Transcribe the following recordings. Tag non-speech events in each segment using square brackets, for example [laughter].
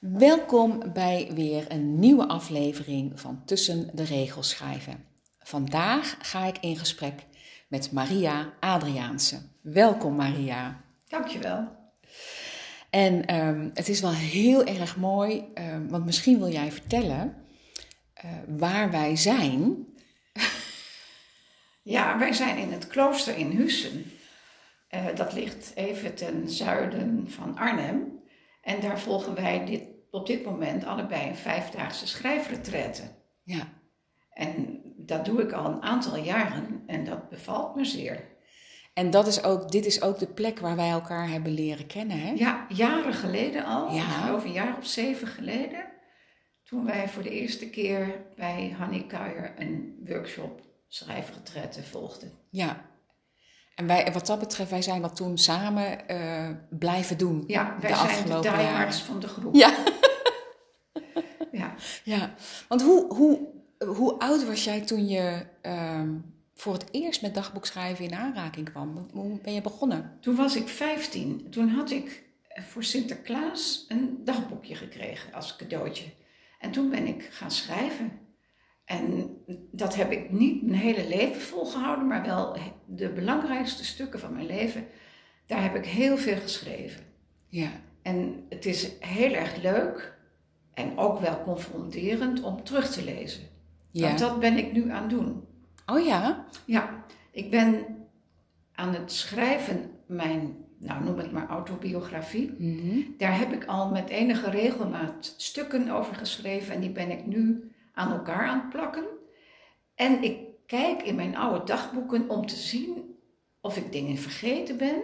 Welkom bij weer een nieuwe aflevering van Tussen de Regels schrijven. Vandaag ga ik in gesprek met Maria Adriaanse. Welkom Maria. Dankjewel. En ehm, het is wel heel erg mooi, ehm, want misschien wil jij vertellen eh, waar wij zijn. [laughs] Ja, wij zijn in het klooster in Hussen. Eh, dat ligt even ten zuiden van Arnhem. En daar volgen wij dit, op dit moment allebei een vijfdaagse schrijfretraite. Ja, En dat doe ik al een aantal jaren en dat bevalt me zeer. en dat is ook, dit is ook de plek waar wij elkaar hebben leren kennen, hè? Ja, jaren geleden al, Ja. ik geloof een jaar of zeven geleden, toen wij voor de eerste keer bij Hanny Kuijer een workshop schrijfretraite volgden. Ja. En wij, wat dat betreft, wij zijn dat toen samen eh, blijven doen. Ja, wij de zijn de diehards van de groep. Ja, [laughs] ja. ja. Want hoe, hoe, hoe oud was jij toen je ehm, voor het eerst met dagboekschrijven in aanraking kwam? Hoe ben je begonnen? Toen was ik 15. Toen had ik voor Sinterklaas een dagboekje gekregen als cadeautje. En toen ben ik gaan schrijven. En dat heb ik niet mijn hele leven volgehouden, maar wel de belangrijkste stukken van mijn leven. Daar heb ik heel veel geschreven. Ja, En het is heel erg leuk en ook wel confronterend om terug te lezen. ja. Want dat ben ik nu aan het doen. Oh ja? Ja, ik ben aan het schrijven mijn, nou noem het maar autobiografie. Mhm. Daar heb ik al met enige regelmaat stukken over geschreven en die ben ik nu aan elkaar aan het plakken. En ik kijk in mijn oude dagboeken om te zien of ik dingen vergeten ben,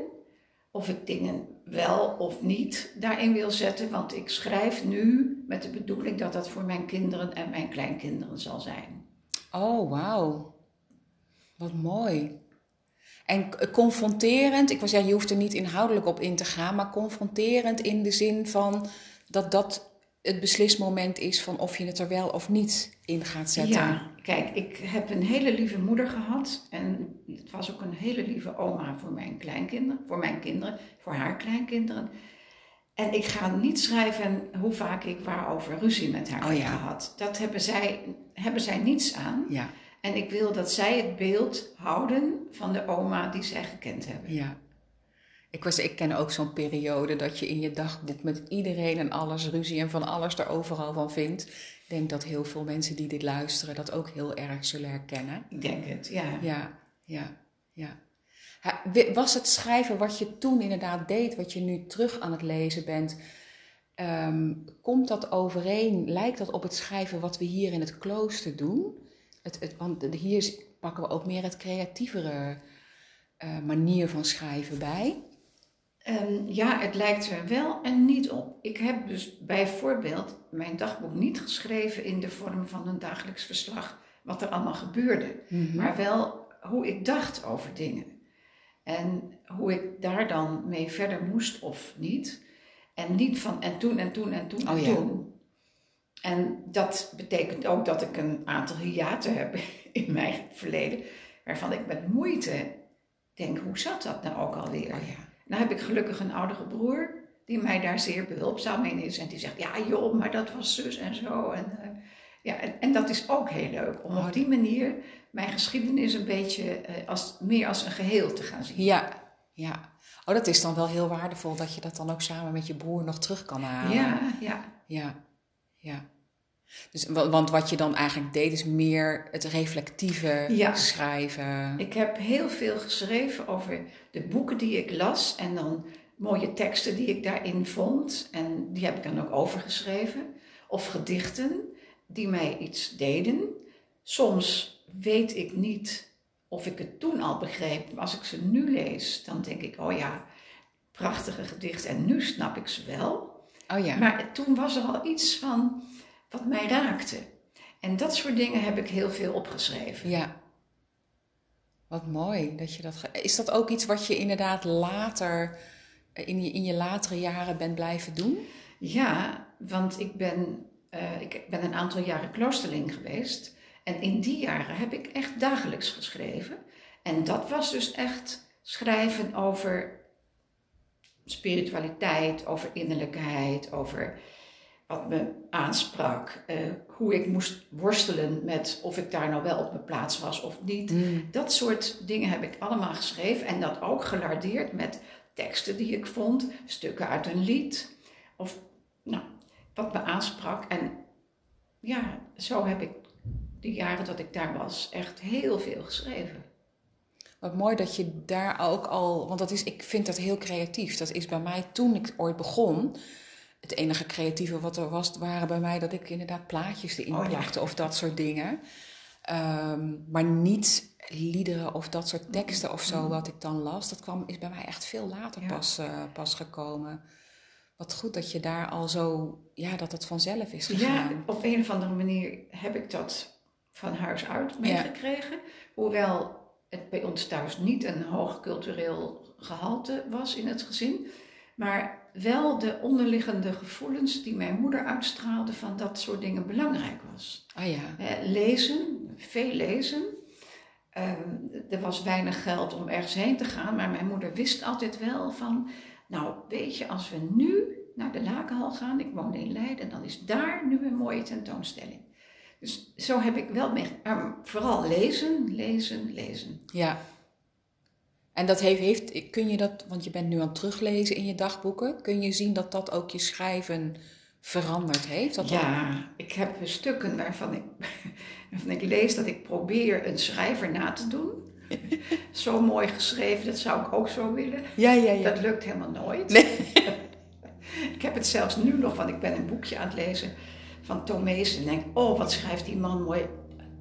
of ik dingen wel of niet daarin wil zetten, want ik schrijf nu met de bedoeling dat dat voor mijn kinderen en mijn kleinkinderen zal zijn. Oh, wauw. Wat mooi. En confronterend, ik was ja, je hoeft er niet inhoudelijk op in te gaan, maar confronterend in de zin van dat dat het beslismoment is van of je het er wel of niet in gaat zetten. Ja, kijk, ik heb een hele lieve moeder gehad. En het was ook een hele lieve oma voor mijn kleinkinderen, voor mijn kinderen, voor haar kleinkinderen. En ik ga niet schrijven hoe vaak ik waarover ruzie met haar Oh heb ja. gehad. Dat hebben zij, hebben zij niets aan. Ja, En ik wil dat zij het beeld houden van de oma die zij gekend hebben. ja. Ik, was, ik ken ook zo'n periode dat je in je dagboek met iedereen en alles ruzie en van alles er overal van vindt. Ik denk dat heel veel mensen die dit luisteren dat ook heel erg zullen herkennen. Ik denk het, ja. Ja, ja, ja. Was het schrijven wat je toen inderdaad deed, wat je nu terug aan het lezen bent, ehm, komt dat overeen, lijkt dat op het schrijven wat we hier in het klooster doen? Het, het, want hier pakken we ook meer het creatievere eh, manier van schrijven bij. Ehm, ja, het lijkt er wel en niet op. Ik heb dus bijvoorbeeld mijn dagboek niet geschreven in de vorm van een dagelijks verslag, wat er allemaal gebeurde, maar wel hoe ik dacht over dingen. En hoe ik daar dan mee verder moest of niet. En niet van en toen en toen en toen Oh en ja. toen. En dat betekent ook dat ik een aantal hiaten heb [laughs] in mijn verleden, waarvan ik met moeite denk, hoe zat dat nou ook alweer? Oh ja. Nou heb ik gelukkig een oudere broer die mij daar zeer behulpzaam in is. En die zegt, ja joh, maar dat was zus en zo. En, eh, ja, en, en dat is ook heel leuk. Om Oh, op die manier mijn geschiedenis een beetje eh, als, meer als een geheel te gaan zien. Ja, ja. Oh, dat is dan wel heel waardevol dat je dat dan ook samen met je broer nog terug kan halen. Ja, ja. Ja, ja. Dus, wa- want wat je dan eigenlijk deed is meer het reflectieve Ja. schrijven. Ik heb heel veel geschreven over de boeken die ik las. En dan mooie teksten die ik daarin vond. En die heb ik dan ook overgeschreven. Of gedichten die mij iets deden. Soms weet ik niet of ik het toen al begreep. Maar als ik ze nu lees, dan denk ik, oh ja, prachtige gedichten. En nu snap ik ze wel. Oh ja. Maar toen was er al iets van wat mij raakte. En dat soort dingen heb ik heel veel opgeschreven. Ja. Wat mooi dat je dat. Is dat ook iets wat je inderdaad later, eh, in je, in je latere jaren bent blijven doen? Ja, want ik ben, eh, ik ben een aantal jaren kloosterling geweest. En in die jaren heb ik echt dagelijks geschreven. En dat was dus echt schrijven over spiritualiteit, over innerlijkheid, over wat me aansprak, eh, hoe ik moest worstelen met of ik daar nou wel op mijn plaats was of niet. Mm. Dat soort dingen heb ik allemaal geschreven en dat ook gelardeerd met teksten die ik vond, stukken uit een lied of nou, wat me aansprak. En ja, zo heb ik de jaren dat ik daar was echt heel veel geschreven. Wat mooi dat je daar ook al, want dat is, ik vind dat heel creatief. Dat is bij mij toen ik ooit begon. Het enige creatieve wat er was, waren bij mij dat ik inderdaad plaatjes erin Oh ja. plakte of dat soort dingen. Ehm, maar niet liederen of dat soort teksten of zo, wat ik dan las. Dat kwam, is bij mij echt veel later Ja. pas, eh, pas gekomen. Wat goed dat je daar al zo, ja, dat het vanzelf is Ja, gegaan. op een of andere manier heb ik dat van huis uit meegekregen. Hoewel het bij ons thuis niet een hoog cultureel gehalte was in het gezin. Maar wel de onderliggende gevoelens die mijn moeder uitstraalde van dat soort dingen belangrijk was. Ah ja, lezen, veel lezen. Ehm, er was weinig geld om ergens heen te gaan, maar mijn moeder wist altijd wel van, nou weet je, als we nu naar de Lakenhal gaan, ik woonde in Leiden, dan is daar nu een mooie tentoonstelling. Dus zo heb ik wel mee, maar vooral lezen, lezen, lezen. ja. En dat heeft, heeft, kun je dat, want je bent nu aan het teruglezen in je dagboeken, kun je zien dat dat ook je schrijven veranderd heeft? Dat Ja, ik heb stukken waarvan ik, [laughs] waarvan ik lees dat ik probeer een schrijver na te doen. [laughs] zo mooi geschreven, dat zou ik ook zo willen. ja, ja. ja. Dat lukt helemaal nooit. Nee. [laughs] ik heb het zelfs nu nog, want ik ben een boekje aan het lezen van Tomees. En denk, oh, wat schrijft die man mooi.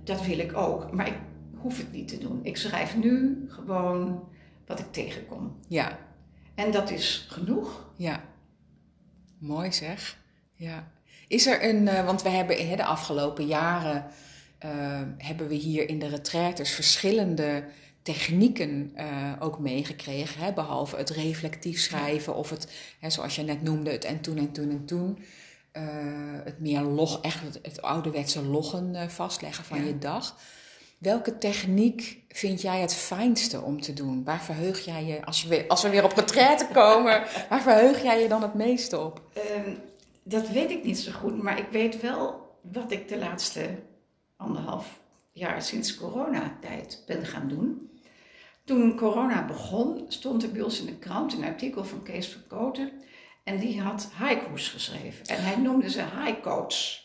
Dat wil ik ook. Maar ik hoef het niet te doen. Ik schrijf nu gewoon wat ik tegenkom. Ja, En dat is genoeg. ja. Mooi zeg. Ja. Is er een, eh, want we hebben hè, de afgelopen jaren eh, hebben we hier in de retraites verschillende technieken eh, ook meegekregen. Hè? Behalve het reflectief schrijven of het, hè, zoals je net noemde, het en toen en toen en toen. Het meer log, echt het, het ouderwetse loggen vastleggen van Ja. je dag. Welke techniek vind jij het fijnste om te doen? Waar verheug jij je, als, je weer, als we weer op retraite komen, [laughs] waar verheug jij je dan het meeste op? Ehm, dat weet ik niet zo goed, maar ik weet wel wat ik de laatste anderhalf jaar sinds coronatijd ben gaan doen. Toen corona begon, stond er bij ons in de krant een artikel van Kees van Koten. En die had haiku's geschreven. En hij noemde ze haiko's.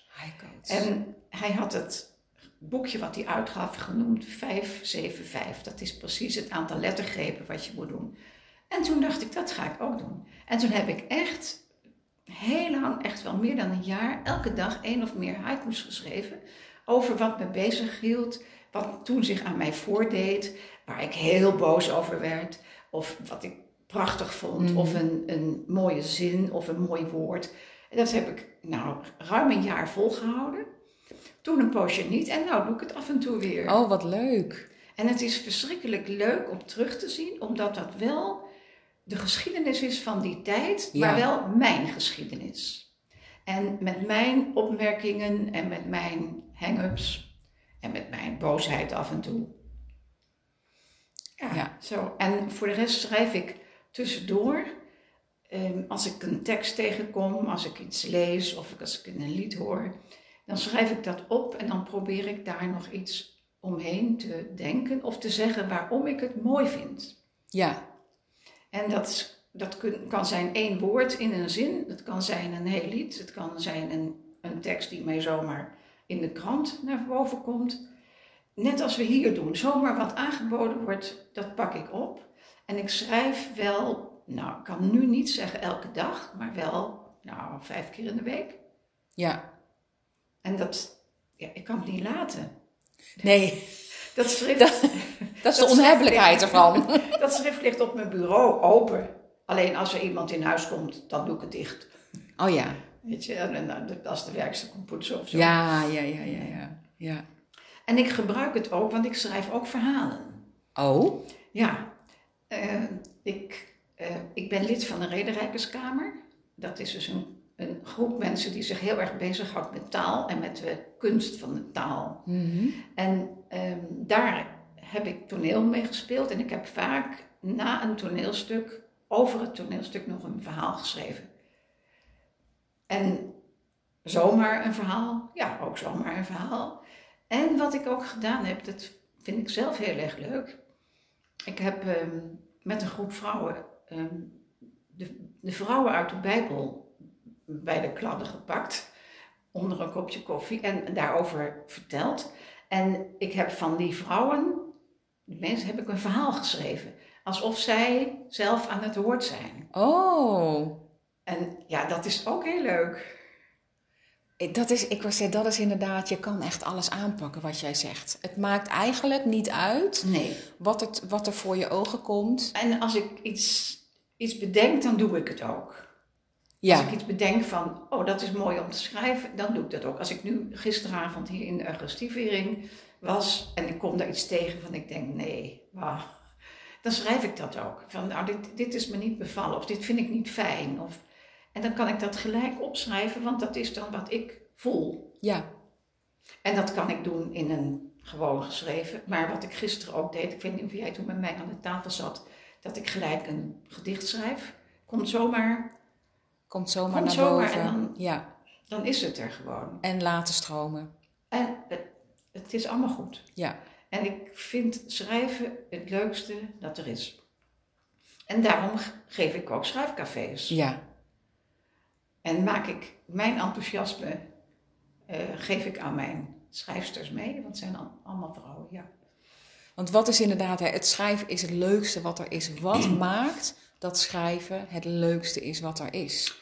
En hij had het boekje wat hij uitgaf genoemd 575. Dat is precies het aantal lettergrepen wat je moet doen. En toen dacht ik, dat ga ik ook doen. En toen heb ik echt heel lang, echt wel meer dan een jaar, elke dag één of meer haiku's geschreven. Over wat me bezig hield, wat toen zich aan mij voordeed, waar ik heel boos over werd. Of wat ik prachtig vond, Mhm. of een, een mooie zin of een mooi woord. En dat heb ik nou ruim een jaar volgehouden. Toen een poosje niet en nou doe ik het af en toe weer. Oh, wat leuk. En het is verschrikkelijk leuk om terug te zien, omdat dat wel de geschiedenis is van die tijd, Ja. maar wel mijn geschiedenis. En met mijn opmerkingen en met mijn hang-ups en met mijn boosheid af en toe. Ja, Ja. zo. En voor de rest schrijf ik tussendoor. ehm, als ik een tekst tegenkom, als ik iets lees of als ik een lied hoor, dan schrijf ik dat op en dan probeer ik daar nog iets omheen te denken of te zeggen waarom ik het mooi vind. Ja, En dat, dat kun- kan zijn één woord in een zin, het kan zijn een heel lied, het kan zijn een, een tekst die mij zomaar in de krant naar boven komt. Net als we hier doen, zomaar wat aangeboden wordt, dat pak ik op. En ik schrijf wel, nou ik kan nu niet zeggen elke dag, maar wel nou, vijf keer in de week. ja. En dat, ja, ik kan het niet laten. Nee, Dat schrift, Dat- dat is de [laughs] onhebbelijkheid ervan. [laughs] dat schrift ligt op mijn bureau open. Alleen als er iemand in huis komt, dan doe ik het dicht. Oh ja. Weet je, en, als de werkster komt poetsen of zo. Ja, ja, ja, ja, ja. ja. En ik gebruik het ook, want ik schrijf ook verhalen. Oh, Ja, eh, ik, eh, ik ben lid van de Rederijkerskamer. Dat is dus een, een groep mensen die zich heel erg bezighoudt met taal en met de kunst van de taal. Mhm. En ehm, daar heb ik toneel mee gespeeld. En ik heb vaak na een toneelstuk, over het toneelstuk, nog een verhaal geschreven. En zomaar een verhaal. Ja, ook zomaar een verhaal. En wat ik ook gedaan heb, dat vind ik zelf heel erg leuk. Ik heb ehm, met een groep vrouwen ehm, de, de vrouwen uit de Bijbel bij de kladden gepakt. Onder een kopje koffie en daarover verteld. En ik heb van die vrouwen, die mensen, heb ik een verhaal geschreven. Alsof zij zelf aan het woord zijn. Oh. En ja, dat is ook heel leuk. Dat is, ik was dat is inderdaad, je kan echt alles aanpakken wat jij zegt. Het maakt eigenlijk niet uit Nee. wat, het, wat er voor je ogen komt. En als ik iets, iets bedenk, dan doe ik het ook. Als Ja, ik iets bedenk van, oh, dat is mooi om te schrijven, dan doe ik dat ook. Als ik nu gisteravond hier in de Eucharistievering was en ik kom daar iets tegen van ik denk, nee, wauw. Dan schrijf ik dat ook. Van, nou, dit, dit is me niet bevallen of dit vind ik niet fijn. Of, en dan kan ik dat gelijk opschrijven, want dat is dan wat ik voel. ja, En dat kan ik doen in een gewoon geschreven. Maar wat ik gisteren ook deed, ik weet niet of jij toen met mij aan de tafel zat, dat ik gelijk een gedicht schrijf. Komt zomaar, komt zomaar Komt naar zomaar boven. en dan- Ja, dan is het er gewoon. en laten stromen. En het, het is allemaal goed. Ja, En ik vind schrijven het leukste dat er is. En daarom geef ik ook schrijfcafés. ja, En maak ik mijn enthousiasme, eh, geef ik aan mijn schrijfsters mee. Want het zijn al- allemaal vrouwen, ja. want wat is inderdaad, hè, het schrijven is het leukste wat er is. Wat [clears throat] maakt dat schrijven het leukste is wat er is?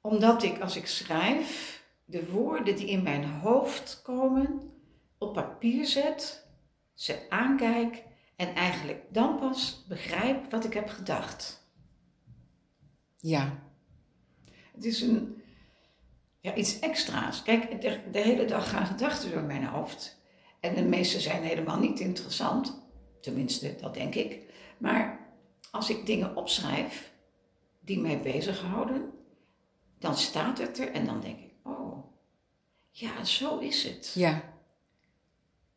Omdat ik als ik schrijf, de woorden die in mijn hoofd komen, op papier zet, ze aankijk en eigenlijk dan pas begrijp wat ik heb gedacht. Ja, Het is een, ja, iets extra's. Kijk, de, de hele dag gaan gedachten door mijn hoofd. En de meeste zijn helemaal niet interessant. Tenminste, dat denk ik. Maar als ik dingen opschrijf die mij bezighouden, dan staat het er en dan denk ik, oh, ja, zo is het. ja,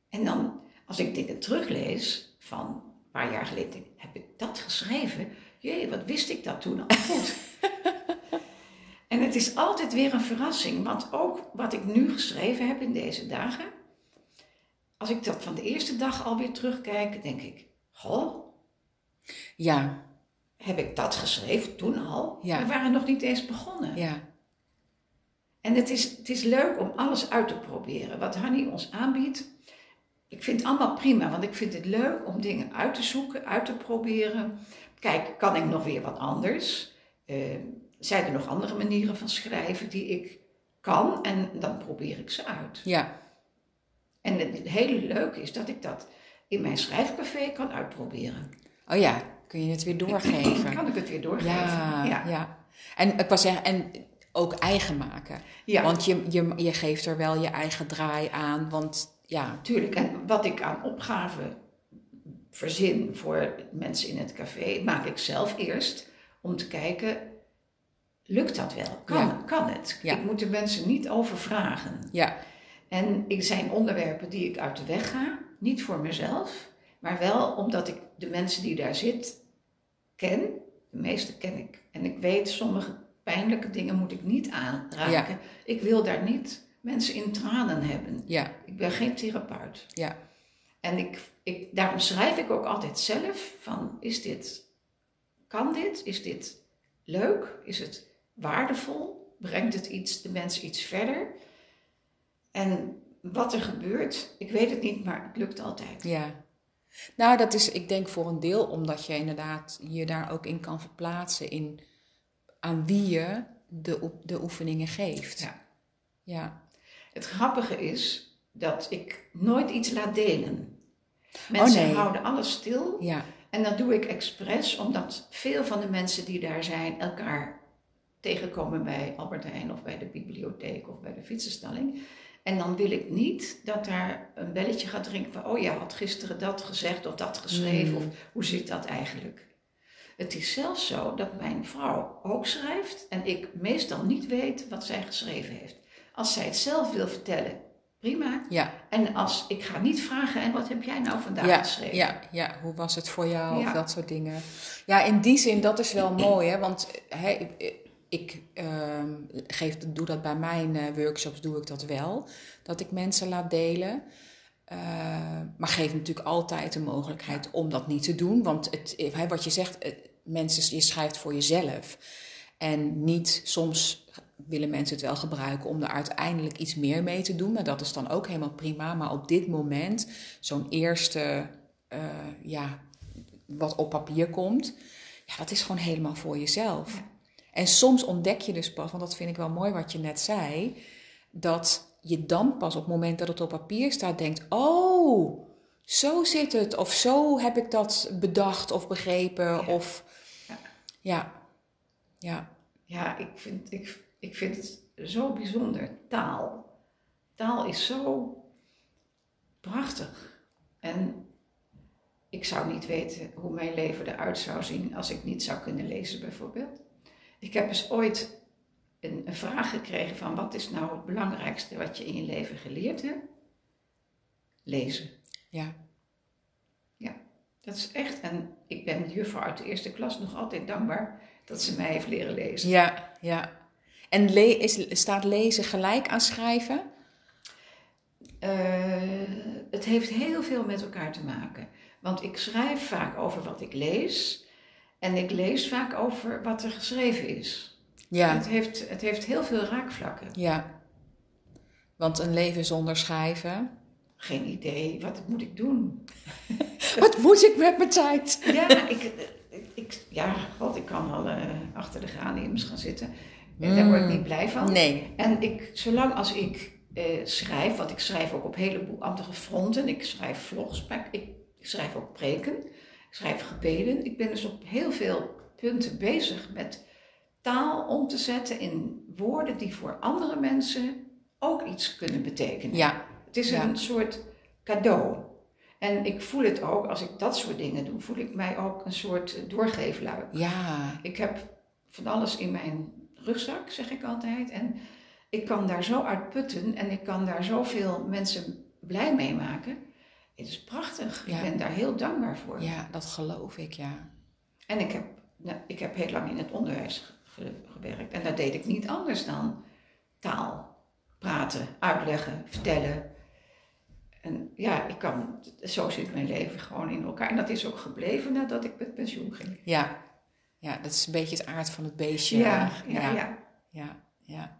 En dan, als ik dingen teruglees van een paar jaar geleden, denk heb ik dat geschreven? Jee, wat wist ik dat toen al goed? [laughs] en het is altijd weer een verrassing, want ook wat ik nu geschreven heb in deze dagen, als ik dat van de eerste dag alweer terugkijk, denk ik, goh, ja, heb ik dat geschreven toen al? Ja. We waren nog niet eens begonnen. ja, En het is, het is leuk om alles uit te proberen. Wat Hanny ons aanbiedt, ik vind het allemaal prima. Want ik vind het leuk om dingen uit te zoeken, uit te proberen. Kijk, kan ik nog weer wat anders? Eh, zijn er nog andere manieren van schrijven die ik kan? En dan probeer ik ze uit. ja, En het hele leuke is dat ik dat in mijn schrijfcafé kan uitproberen. Oh ja, kun je het weer doorgeven. [clears throat] Kan ik het weer doorgeven? Ja, ja. ja. En ik was zeggen, en ook eigen maken. Ja. Want je, je, je geeft er wel je eigen draai aan. Want ja, Tuurlijk, en wat ik aan opgaven verzin voor mensen in het café, maak ik zelf eerst om te kijken, lukt dat wel? Kan, Ja. kan het? Ja. Ik moet de mensen niet overvragen. ja, En er zijn onderwerpen die ik uit de weg ga, niet voor mezelf, maar wel omdat ik de mensen die daar zitten ken. De meeste ken ik. En ik weet, sommige pijnlijke dingen moet ik niet aanraken. Ik wil daar niet mensen in tranen hebben. ja, Ik ben geen therapeut. ja, En ik, ik, daarom schrijf ik ook altijd zelf van, is dit, kan dit? Is dit leuk? Is het waardevol? Brengt het iets, de mensen iets verder? En wat er gebeurt, ik weet het niet, maar het lukt altijd. ja. Nou, dat is, ik denk voor een deel omdat je inderdaad je daar ook in kan verplaatsen in aan wie je de, de oefeningen geeft. Ja. Ja. Het grappige is dat ik nooit iets laat delen. Mensen Oh, nee. houden alles stil Ja. En dat doe ik expres, omdat veel van de mensen die daar zijn elkaar tegenkomen bij Albert Heijn of bij de bibliotheek of bij de fietsenstalling. En dan wil ik niet dat daar een belletje gaat drinken van, oh ja, had gisteren dat gezegd of dat geschreven, Mm. of hoe zit dat eigenlijk? Het is zelfs zo dat mijn vrouw ook schrijft en ik meestal niet weet wat zij geschreven heeft. Als zij het zelf wil vertellen, prima. Ja. En als ik ga niet vragen, en wat heb jij nou vandaag Ja, geschreven? ja, ja, hoe was het voor jou Ja. of dat soort dingen. Ja, in die zin, dat is wel [clears throat] mooi, hè? Want hè, ik ehm, geef, doe dat bij mijn eh, workshops, doe ik dat wel. Dat ik mensen laat delen. Uh, maar geef natuurlijk altijd de mogelijkheid om dat niet te doen. Want het, wat je zegt, mensen, je schrijft voor jezelf. En niet, soms willen mensen het wel gebruiken om er uiteindelijk iets meer mee te doen. Maar dat is dan ook helemaal prima. Maar op dit moment, zo'n eerste, ja, wat op papier komt, ja, dat is gewoon helemaal voor jezelf. En soms ontdek je dus pas, want dat vind ik wel mooi wat je net zei, dat je dan pas op het moment dat het op papier staat denkt: oh, zo zit het, of zo heb ik dat bedacht of begrepen, ja. of ja. ja. ja. Ja, ik vind, ik, ik vind het zo bijzonder. Taal. Taal is zo prachtig. En ik zou niet weten hoe mijn leven eruit zou zien als ik niet zou kunnen lezen, bijvoorbeeld. Ik heb eens ooit een, een, vraag gekregen van wat is nou het belangrijkste wat je in je leven geleerd hebt? Lezen. Ja. Ja, dat is echt. En ik ben de juffrouw uit de eerste klas nog altijd dankbaar dat ze mij heeft leren lezen. Ja, ja. En le is, staat lezen gelijk aan schrijven? Uh, het heeft heel veel met elkaar te maken. Want ik schrijf vaak over wat ik lees. En ik lees vaak over wat er geschreven is. Ja. Het heeft, het heeft heel veel raakvlakken. Ja. Want een leven zonder schrijven. Geen idee. Wat moet ik doen? [laughs] wat moet ik met mijn tijd? ja, ik, ik, ja, God, ik kan wel uh, achter de graniums gaan zitten. Mm. Daar word ik niet blij van. Nee. En ik, zolang als ik uh, schrijf, want ik schrijf ook op een heleboel andere fronten. Ik schrijf vlogs, ik, ik schrijf ook preken. Schrijf gebeden. Ik ben dus op heel veel punten bezig met taal om te zetten in woorden die voor andere mensen ook iets kunnen betekenen. Ja. Het is een soort cadeau. En ik voel het ook, als ik dat soort dingen doe, voel ik mij ook een soort doorgeefluik. Ja. Ik heb van alles in mijn rugzak, zeg ik altijd. En ik kan daar zo uit putten en ik kan daar zoveel mensen blij mee maken. Het is prachtig. Ik ben daar heel dankbaar voor. Ja, dat geloof ik, ja. En ik heb, nou, ik heb heel lang in het onderwijs gewerkt. En dat deed ik niet anders dan taal. Praten, uitleggen, vertellen. En ja, ik kan, zo zit mijn leven gewoon in elkaar. En dat is ook gebleven nadat ik met pensioen ging. Ja, ja dat is een beetje het aard van het beestje. Ja, ja, ja. ja, ja.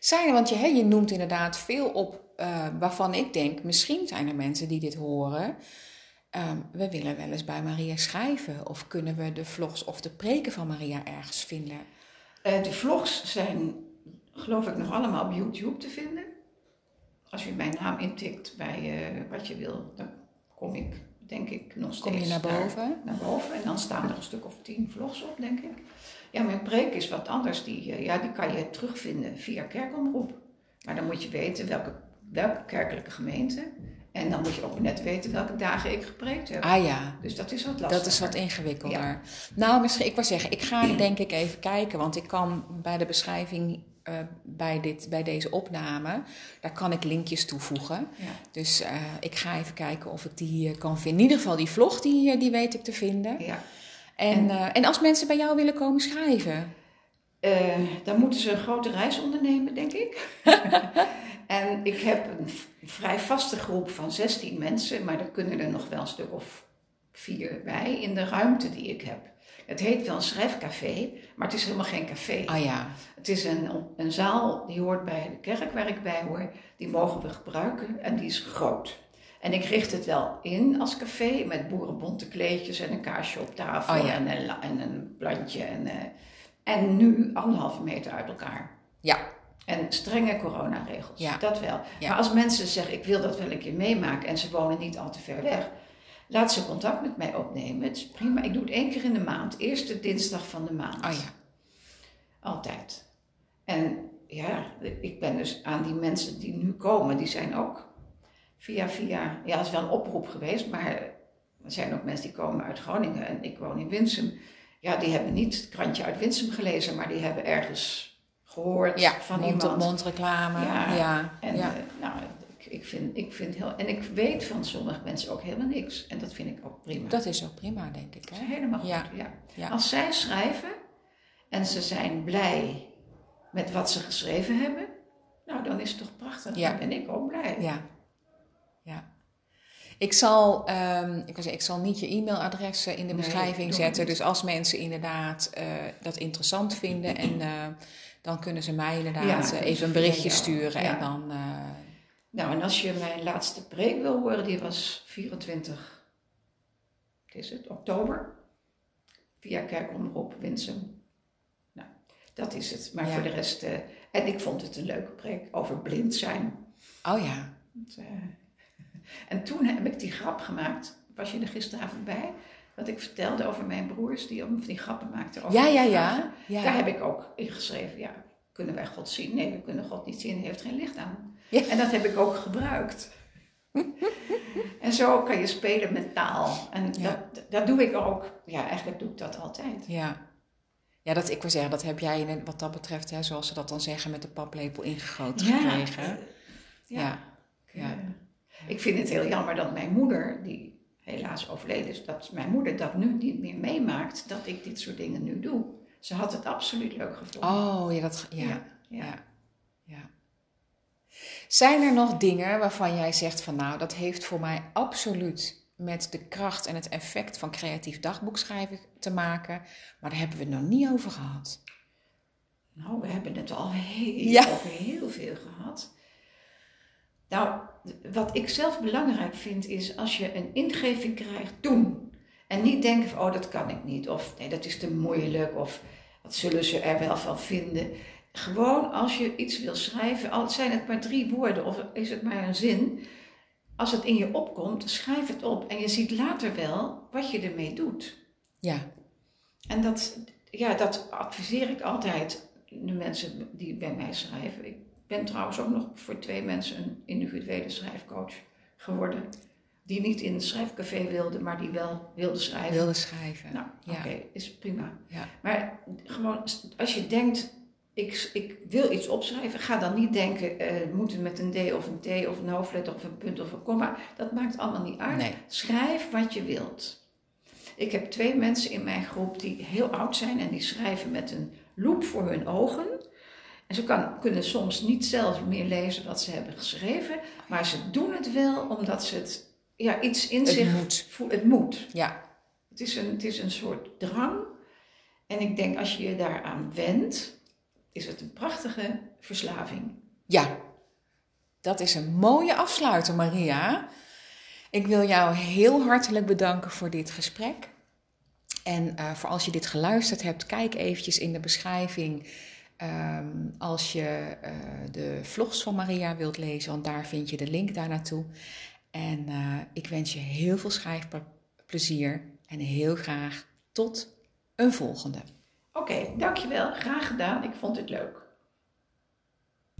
Zijn want je, je noemt inderdaad veel op uh, waarvan ik denk, misschien zijn er mensen die dit horen. Um, we willen wel eens bij Maria schrijven. Of kunnen we de vlogs of de preken van Maria ergens vinden? Uh, de vlogs zijn, geloof ik, nog allemaal op YouTube te vinden. Als je mijn naam intikt bij uh, wat je wil, dan kom ik, denk ik, nog steeds Kom je naar boven? naar boven. En dan staan er een stuk of tien vlogs op, denk ik. Ja, mijn preek is wat anders. Die, ja, die kan je terugvinden via kerkomroep. Maar dan moet je weten welke welke kerkelijke gemeente. En dan moet je ook net weten welke dagen ik gepreekt heb. Ah ja. Dus dat is wat lastiger. Dat is wat ingewikkelder. Nou, misschien, ik wou zeggen, ik ga [clears throat] denk ik even kijken, want ik kan bij de beschrijving uh, bij, dit, bij deze opname, daar kan ik linkjes toevoegen. Ja. Dus uh, ik ga even kijken of ik die kan vinden. In ieder geval die vlog, die, die weet ik te vinden. Ja. En, en, en als mensen bij jou willen komen schrijven? dan moeten ze een grote reis ondernemen, denk ik. [laughs] En ik heb een vrij vaste groep van 16 mensen, maar er kunnen er nog wel een stuk of vier bij in de ruimte die ik heb. Het heet wel een schrijfcafé, maar het is helemaal geen café. Ah ja. Het is een, een zaal die hoort bij de kerk waar ik bij hoor. Die mogen we gebruiken en die is groot. En ik richt het wel in als café met boerenbonte kleedjes en een kaarsje op tafel oh ja. en, een, en een plantje. En, uh, en nu anderhalve meter uit elkaar. Ja. En strenge coronaregels, ja. dat wel. Ja. Maar als mensen zeggen, ik wil dat wel een keer meemaken en ze wonen niet al te ver weg, laat ze contact met mij opnemen. Het is prima. Ik doe het één keer in de maand, eerste dinsdag van de maand. Oh ja. Altijd. En ja, ik ben dus aan die mensen die nu komen, die zijn ook via, via, ja, het is wel een oproep geweest, maar er zijn ook mensen die komen uit Groningen en ik woon in Winsum. Ja, die hebben niet het krantje uit Winsum gelezen, maar die hebben ergens gehoord ja, van mond iemand. mond reclame. Ja, ja. En ja. Uh, nou, ik, vind, ik vind heel... En ik weet van sommige mensen ook helemaal niks. En dat vind ik ook prima. Dat is ook prima, denk ik. Hè? Helemaal goed, ja. ja. Als zij schrijven en ze zijn blij met wat ze geschreven hebben, nou dan is het toch prachtig. Ja. Dan ben ik ook blij. Ja. ja. Ik zal, ehm, ik, zeggen, ik zal niet je e-mailadres eh, in de Nee, beschrijving zetten. Dus als mensen inderdaad eh, dat interessant vinden, en, eh, dan kunnen ze mij inderdaad Ja, even een berichtje sturen. En dan, Nou, en als je mijn laatste preek wil horen, die was 24, wat is het, oktober, via Kerkomroep Winsum. Nou, dat is het. Maar Ja. voor de rest, eh, en ik vond het een leuke preek over blind zijn. oh ja, Want, eh, [laughs] en toen heb ik die grap gemaakt, was je er gisteravond bij, wat ik vertelde over mijn broers die om die grappen maakten over ja, ja, vragen. ja. Daar ja. heb ik ook in geschreven, ja, kunnen wij God zien? Nee, we kunnen God niet zien, hij heeft geen licht aan. Ja. En dat heb ik ook gebruikt. [laughs] en zo kan je spelen met taal. En Ja. dat, dat doe ik ook. Ja, eigenlijk doe ik dat altijd. Ja. Ja, dat, ik wil zeggen, dat heb jij in, wat dat betreft, hè, zoals ze dat dan zeggen, met de paplepel ingegoten gekregen. Ja. ja. Ja. Eh, Ik vind het heel jammer dat mijn moeder, die helaas overleden is, dat mijn moeder dat nu niet meer meemaakt, dat ik dit soort dingen nu doe. Ze had het absoluut leuk gevonden. Oh, ja, dat, ja. Ja, Ja. Zijn er nog dingen waarvan jij zegt van nou, dat heeft voor mij absoluut met de kracht en het effect van creatief dagboekschrijven te maken, maar daar hebben we het nog niet over gehad. Nou, we hebben het al heel, Ja. [laughs] over heel veel gehad. Nou, wat ik zelf belangrijk vind is als je een ingeving krijgt, doen. En niet denken van, oh dat kan ik niet. Of nee, dat is te moeilijk. Of wat zullen ze er wel van vinden. Gewoon als je iets wil schrijven, al zijn het maar drie woorden of is het maar een zin. Als het in je opkomt, schrijf het op. En je ziet later wel wat je ermee doet. Ja, En dat, ja, dat adviseer ik altijd de mensen die bij mij schrijven. Ik ben trouwens ook nog voor twee mensen een individuele schrijfcoach geworden. Die niet in een schrijfcafé wilde, maar die wel wilde schrijven. wilde schrijven. Nou, Ja. oké, is prima. Ja. Maar gewoon, als je denkt, ik, ik wil iets opschrijven, ga dan niet denken, het moet het met een D of een T of een hoofdletter of een punt of een komma. Dat maakt allemaal niet uit. Nee. Schrijf wat je wilt. Ik heb twee mensen in mijn groep die heel oud zijn en die schrijven met een loep voor hun ogen. En ze kan, kunnen soms niet zelf meer lezen wat ze hebben geschreven, maar ze doen het wel omdat ze het ja, iets in Het zich moet. voelen. Het moet. Ja, Het is, een, het is een soort drang. En ik denk als je je daaraan wendt, is het een prachtige verslaving. ja. Dat is een mooie afsluiter, Maria. Ik wil jou heel hartelijk bedanken voor dit gesprek. En eh, voor als je dit geluisterd hebt, kijk eventjes in de beschrijving ehm, als je eh, de vlogs van Maria wilt lezen, want daar vind je de link daar naartoe. En eh, ik wens je heel veel schrijfplezier en heel graag tot een volgende. Oké, dankjewel. Graag gedaan. Ik vond het leuk.